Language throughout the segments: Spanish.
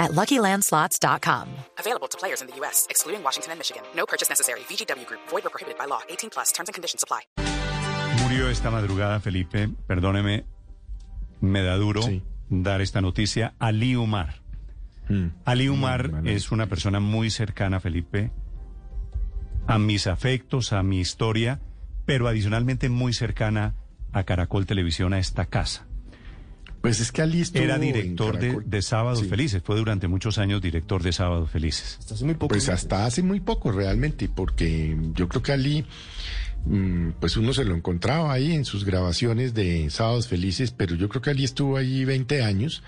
at LuckyLandSlots.com. Available to players in the U.S., excluding Washington and Michigan. No purchase necessary. VGW Group. Void or prohibited by law. 18 plus. Terms and conditions apply. Murió esta madrugada, Felipe. Perdóneme, me da duro Sí. dar esta noticia. Ali Umar. Ali Umar Mm, vale. es una persona muy cercana, Felipe, a mis afectos, a mi historia, pero adicionalmente muy cercana a Caracol Televisión, a esta casa. Pues es que Ali estuvo Era director de, de Sábados Sí. Felices, fue durante muchos años director de Sábados Felices. Pues hasta hace muy poco realmente, porque yo creo que Ali, mm, pues uno se lo encontraba ahí en sus grabaciones de Sábados Felices, pero yo creo que Ali estuvo allí 20 años.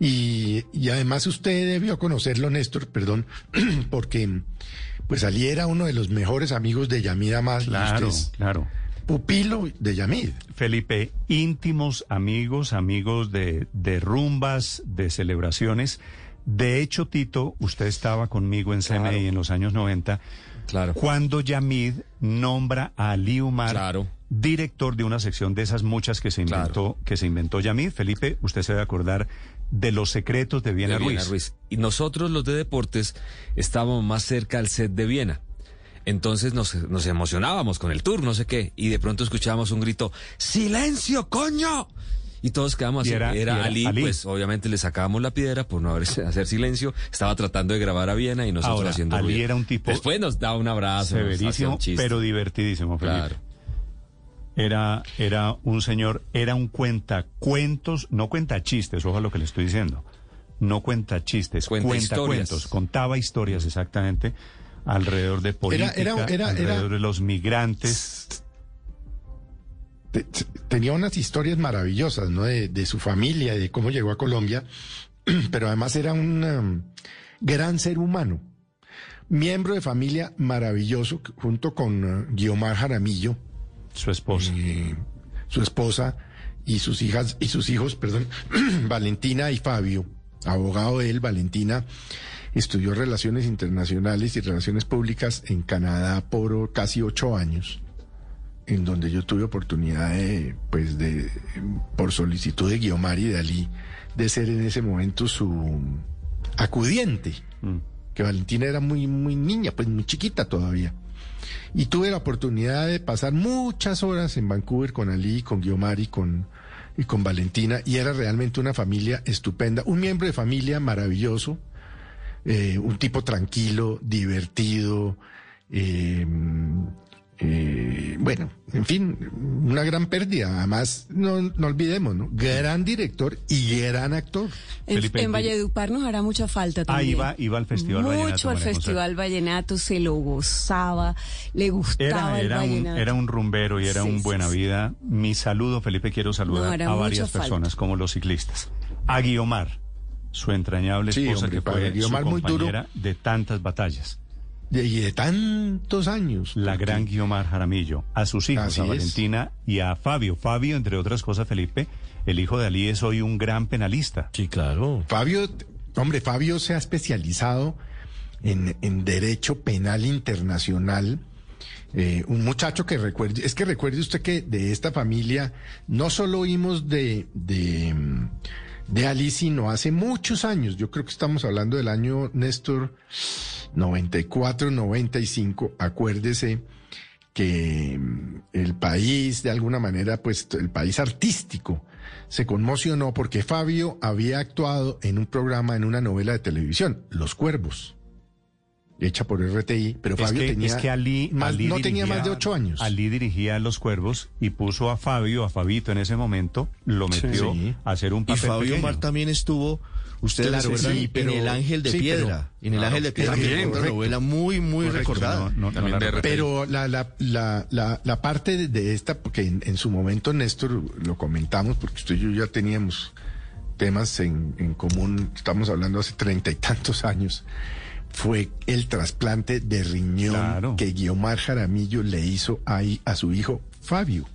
Y, y además usted debió conocerlo, Néstor, perdón, porque pues Ali era uno de los mejores amigos de Yamid Amal. y Claro, usted es claro. Pupilo de Yamid. Felipe, íntimos amigos, amigos de, de rumbas, de celebraciones. De hecho, Tito, usted estaba conmigo en CMI en los años 90, Claro. cuando Yamid nombra a Ali Umar Claro. director de una sección de esas muchas que se inventó, Claro. que se inventó Yamid. Felipe, usted se debe acordar de los secretos de Viena, de Viena Ruiz. Ruiz. Y nosotros los de deportes estábamos más cerca al set de Viena. Entonces nos, nos emocionábamos con el tour, no sé qué, y de pronto escuchábamos un grito, ¡Silencio, coño! Y todos quedamos así. era- Era, y era Ali, Ali. pues obviamente le sacábamos la piedra por no haber, hacer silencio. Estaba tratando de grabar a Viena y nosotros Ahora, haciendo Ali ruido. era un tipo Después nos daba un abrazo. Severísimo, un pero divertidísimo, Felipe. Claro. Era, era un señor, era un cuenta cuentos, no cuenta chistes, ojo a lo que le estoy diciendo. No cuenta chistes, Cuenta cuenta, historias. cuentos. Contaba historias exactamente alrededor de política, era- era- alrededor era- de los migrantes. te- te- tenía unas historias maravillosas, ¿no? De, de su familia de cómo llegó a Colombia, pero además era un um, gran ser humano, miembro de familia maravilloso, junto con uh, Guiomar Jaramillo, Su esposa. eh, su esposa y sus hijas y sus hijos, perdón, Valentina y Fabio, abogado de él, Valentina estudió relaciones internacionales y relaciones públicas en Canadá por casi ocho años, en donde yo tuve oportunidad de, pues, de, por solicitud de Guiomar y de Ali, de ser en ese momento su acudiente, Mm. que Valentina era muy, muy niña, pues muy chiquita todavía. Y tuve la oportunidad de pasar muchas horas en Vancouver con Ali, con Guiomar y con, y con Valentina. Y era realmente una familia estupenda, un miembro de familia maravilloso, eh, un tipo tranquilo, divertido. eh, eh, bueno, en fin, una gran pérdida. Además, no, no olvidemos, ¿no? Gran director y gran actor. En, Felipe, en. Valledupar nos hará mucha falta Ah, también. iba, iba al Festival Vallenato. Mucho al. Festival Vallenato, se lo gozaba, le Era, gustaba el era, un, vallenato. era un rumbero y era Sí, un buena sí. vida. Mi saludo, Felipe, quiero saludar era a varias personas, falta. como los ciclistas. A Guiomar, su entrañable Sí, esposa, hombre, que fue Guiomar su muy duro. de tantas batallas. De- y de tantos años. La porque- gran Guiomar Jaramillo, a sus hijos, Así a es. Valentina y a Fabio. Fabio, entre otras cosas, Felipe, el hijo de Ali es hoy un gran penalista. Sí, claro. Fabio, hombre, Fabio se ha especializado en, en derecho penal internacional. Eh, un muchacho que recuerde, es que recuerde usted que de esta familia no solo oímos de, de, de Ali, sino hace muchos años, yo creo que estamos hablando del año Néstor 94, 95, acuérdese que mm, el país, de alguna manera, pues el país artístico, se conmocionó porque Fabio había actuado en un programa, en una novela de televisión, Los Cuervos, hecha por RTI, pero Es Fabio que, tenía, es que Ali, más- Ali no tenía más de ocho años. Ali dirigía Los Cuervos y puso a Fabio, a Fabito en ese momento, lo metió Sí. a hacer un Y papel Fabio pequeño. Mar también estuvo, ustedes Claro, sí, pero- en El Ángel de sí, pero- Piedra. en El Ángel de Piedra, también, fue una novela muy, muy Correcto, recordada. No, no, la. Pero la, la, la, la, la, la parte de esta, porque en, en su momento, Néstor, lo comentamos, porque usted y yo ya teníamos temas en, en común, estamos hablando hace treinta y tantos años, fue el trasplante de riñón Claro. que Guiomar Jaramillo le hizo ahí a su hijo Fabio.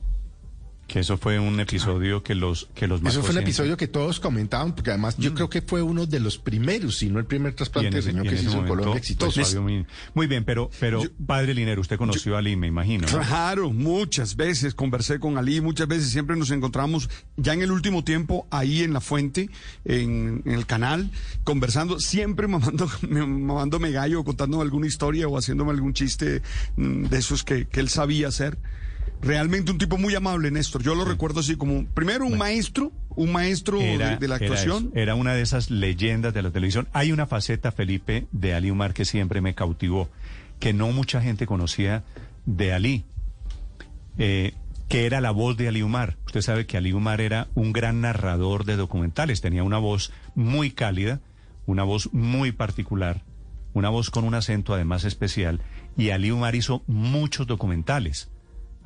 Que eso fue un episodio que los que los Eso fue un episodio que todos comentaban, porque además yo creo que fue uno de los primeros, si no el primer trasplante en de riñón que en se hizo en momento, Colombia pues, exitoso. Fabio, muy, muy bien, pero, pero padre Linero, usted conoció a Ali, me imagino. ¿no? Claro, muchas veces conversé con Ali, muchas veces siempre nos encontramos ya en el último tiempo ahí en la fuente, en, en el canal, conversando, siempre mamando, mamándome gallo, contándome alguna historia o haciéndome algún chiste mm, de esos que, que él sabía hacer. Realmente un tipo muy amable, Néstor. Yo lo recuerdo así como, primero un maestro, un maestro de, de la actuación. Era, una de esas leyendas de la televisión. Hay una faceta, Felipe, de Ali Umar que siempre me cautivó, que no mucha gente conocía de Ali, eh, que era la voz de Ali Umar. Usted sabe que Ali Umar era un gran narrador de documentales, tenía una voz muy cálida, una voz muy particular, una voz con un acento además especial, y Ali Umar hizo muchos documentales.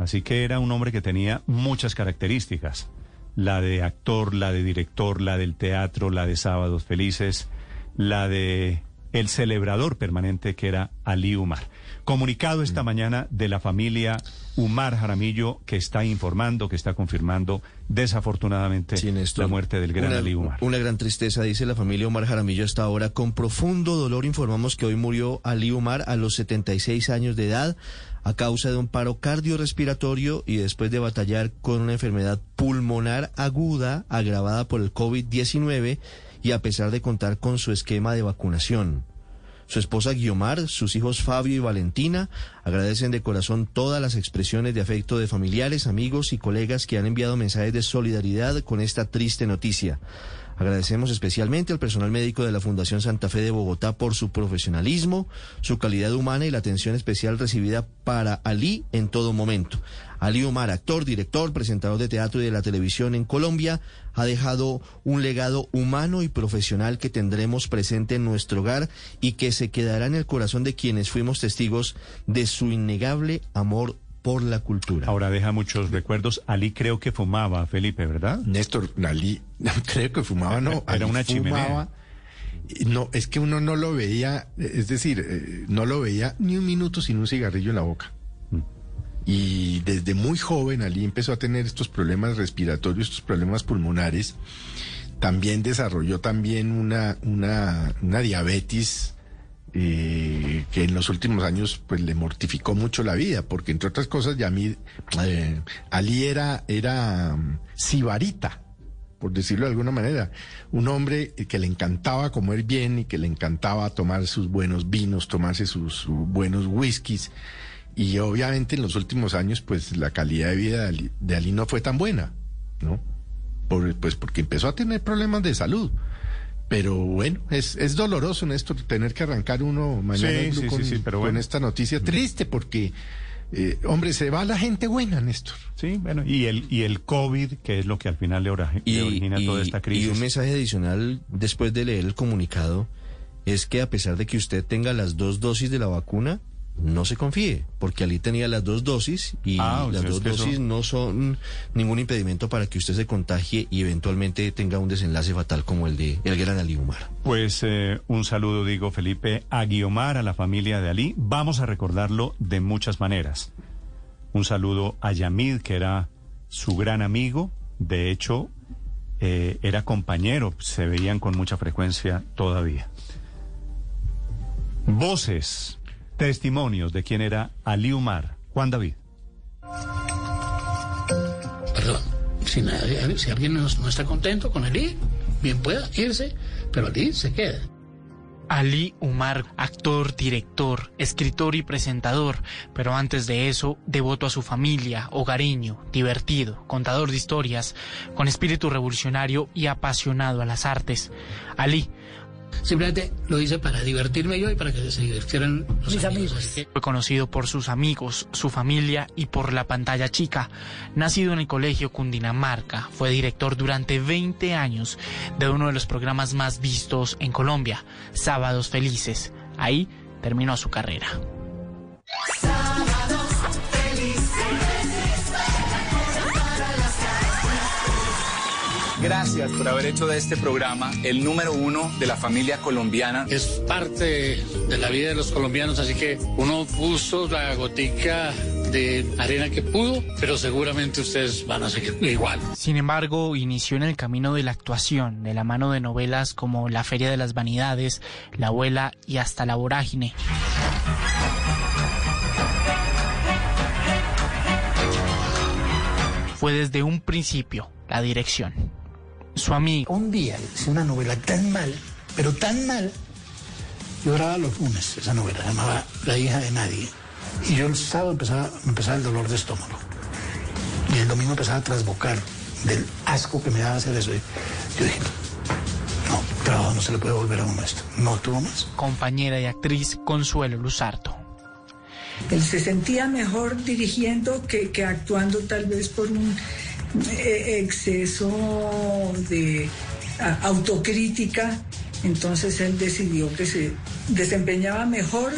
Así que era un hombre que tenía muchas características. La de actor, la de director, la del teatro, la de Sábados Felices, la de el celebrador permanente que era Ali Umar. Comunicado esta mañana de la familia Umar Jaramillo que está informando, que está confirmando desafortunadamente Sí, Néstor. la muerte del gran una, Ali Umar. Una gran tristeza, dice la familia Omar Jaramillo hasta ahora. Con profundo dolor informamos que hoy murió Ali Umar a los 76 años de edad a causa de un paro cardiorrespiratorio y después de batallar con una enfermedad pulmonar aguda agravada por el COVID-19 y a pesar de contar con su esquema de vacunación. Su esposa Guiomar, sus hijos Fabio y Valentina agradecen de corazón todas las expresiones de afecto de familiares, amigos y colegas que han enviado mensajes de solidaridad con esta triste noticia. Agradecemos especialmente al personal médico de la Fundación Santa Fe de Bogotá por su profesionalismo, su calidad humana y la atención especial recibida para Ali en todo momento. Ali Omar, actor, director, presentador de teatro y de la televisión en Colombia, ha dejado un legado humano y profesional que tendremos presente en nuestro hogar y que se quedará en el corazón de quienes fuimos testigos de su innegable amor por la cultura. Ahora deja muchos recuerdos. Ali creo que fumaba, Felipe, ¿verdad? Néstor, Ali, creo que fumaba, no. Era Ali una chimenea. fumaba. No, es que uno no lo veía, es decir, eh, no lo veía ni un minuto sin un cigarrillo en la boca. Mm. Y desde muy joven Ali empezó a tener estos problemas respiratorios, estos problemas pulmonares. También desarrolló también una, una, una diabetes eh, que en los últimos años pues le mortificó mucho la vida, porque entre otras cosas Yamid, eh, Ali era, era mm, sibarita, por decirlo de alguna manera, un hombre que le encantaba comer bien y que le encantaba tomar sus buenos vinos, tomarse sus, buenos whiskies. Y obviamente en los últimos años, pues la calidad de vida de Ali, de Ali no fue tan buena, ¿no? Por- pues porque empezó a tener problemas de salud. Pero bueno, es, es doloroso, Néstor, tener que arrancar uno mañana Sí, en Blue sí, con, sí, sí, pero con bueno. esta noticia triste, porque, eh, hombre, se va la gente buena, Néstor. Sí, bueno, y el, y el COVID, que es lo que al final le, ora- le origina toda esta y crisis. un mensaje adicional después de leer el comunicado es que a pesar de que usted tenga las dos dosis de la vacuna, no se confíe, porque Ali tenía las dos dosis y Ah, las dos eso- dosis no son ningún impedimento para que usted se contagie y eventualmente tenga un desenlace fatal como el de el gran Ali Umar. Pues eh, un saludo, digo, Felipe, a Guiomar, a la familia de Ali. Vamos a recordarlo de muchas maneras. Un saludo a Yamid, que era su gran amigo. De hecho, eh, era compañero, se veían con mucha frecuencia todavía. Voces, testimonios de quién era Ali Umar. Juan David. Perdón, si, nadie- si alguien no, no está contento con Ali, bien pueda irse, pero Ali se queda. Ali Umar, actor, director, escritor y presentador, pero antes de eso, devoto a su familia, hogareño, divertido, contador de historias, con espíritu revolucionario y apasionado a las artes. Ali Simplemente lo hice para divertirme yo y para que se divirtieran los amigos. así que- fue conocido por sus amigos, su familia y por la pantalla chica. Nacido en el Colegio Cundinamarca, fue director durante 20 años de uno de los programas más vistos en Colombia, Sábados Felices. Ahí terminó su carrera. Gracias. Por haber hecho de este programa el número uno de la familia colombiana. Es parte de la vida de los colombianos, así que uno puso la gotica de arena que pudo, pero seguramente ustedes van a seguir igual. Sin embargo, inició en el camino de la actuación, de la mano de novelas como La Feria de las Vanidades, La Abuela y hasta La Vorágine. Fue desde un principio la dirección. Su amigo. Un día hice una novela tan mal, pero tan mal. Yo grababa los lunes esa novela, se llamaba La hija de nadie. Y yo el sábado empezaba, me empezaba el dolor de estómago. Y el domingo empezaba a trasbocar del asco que me daba hacer eso. Yo dije, no, trabajo no se le puede volver a uno esto. No tuvo más. Compañera y actriz Consuelo Luzardo. Él se sentía mejor dirigiendo que, que actuando tal vez por un exceso de autocrítica. Entonces él decidió que se desempeñaba mejor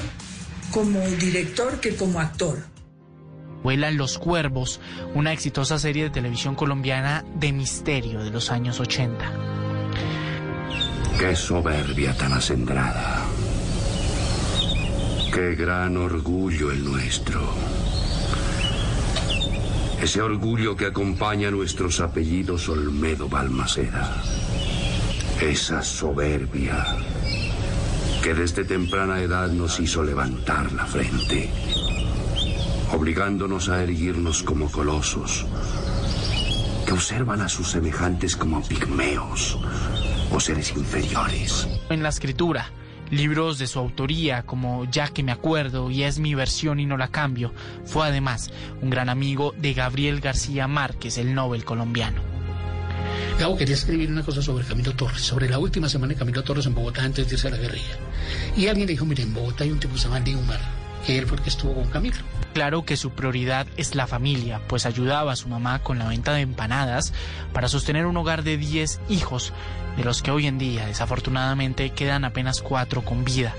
como director que como actor. Vuelan los Cuervos, una exitosa serie de televisión colombiana de misterio de los años 80. Qué soberbia tan acendrada. Qué gran orgullo el nuestro. Ese orgullo que acompaña nuestros apellidos Olmedo Balmaceda. Esa soberbia que desde temprana edad nos hizo levantar la frente, obligándonos a erguirnos como colosos, que observan a sus semejantes como pigmeos o seres inferiores. En la escritura, libros de su autoría como Ya que me acuerdo y es mi versión y no la cambio, fue además un gran amigo de Gabriel García Márquez, el Nobel colombiano. Gabo quería escribir una cosa sobre Camilo Torres, sobre la última semana de Camilo Torres en Bogotá antes de irse a la guerrilla. Y alguien le dijo, mire, en Bogotá hay un tipo que se llama Liumar, que él fue el que estuvo con Camilo. Claro que su prioridad es la familia, pues ayudaba a su mamá con la venta de empanadas para sostener un hogar de 10 hijos, de los que hoy en día desafortunadamente quedan apenas cuatro con vida.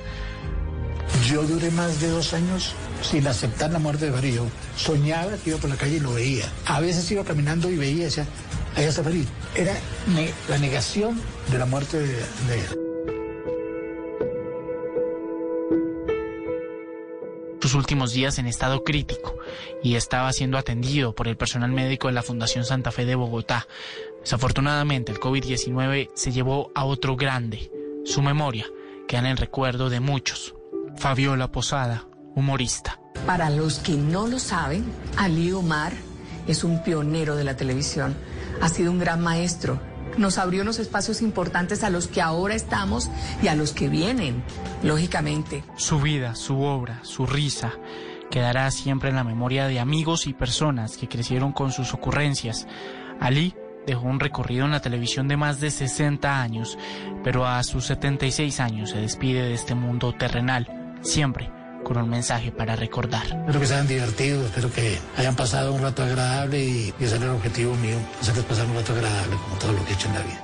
Yo duré más de dos años sin aceptar la muerte de Farid. Soñaba que iba por la calle y lo veía. A veces iba caminando y veía, decía, allá está Farid. Era la negación de la muerte de él. Últimos días en estado crítico y estaba siendo atendido por el personal médico de la Fundación Santa Fe de Bogotá. Desafortunadamente, el COVID-19 se llevó a otro grande. Su memoria queda en el recuerdo de muchos. Fabiola Posada, humorista. Para los que no lo saben, Ali Omar es un pionero de la televisión. Ha sido un gran maestro. Nos abrió unos espacios importantes a los que ahora estamos y a los que vienen, lógicamente. Su vida, su obra, su risa quedará siempre en la memoria de amigos y personas que crecieron con sus ocurrencias. Ali dejó un recorrido en la televisión de más de 60 años, pero a sus 76 años se despide de este mundo terrenal, siempre con un mensaje para recordar. Espero que sean divertidos, espero que hayan pasado un rato agradable y, y ese es el objetivo mío, hacerles pasar un rato agradable como todo lo que he hecho en la vida.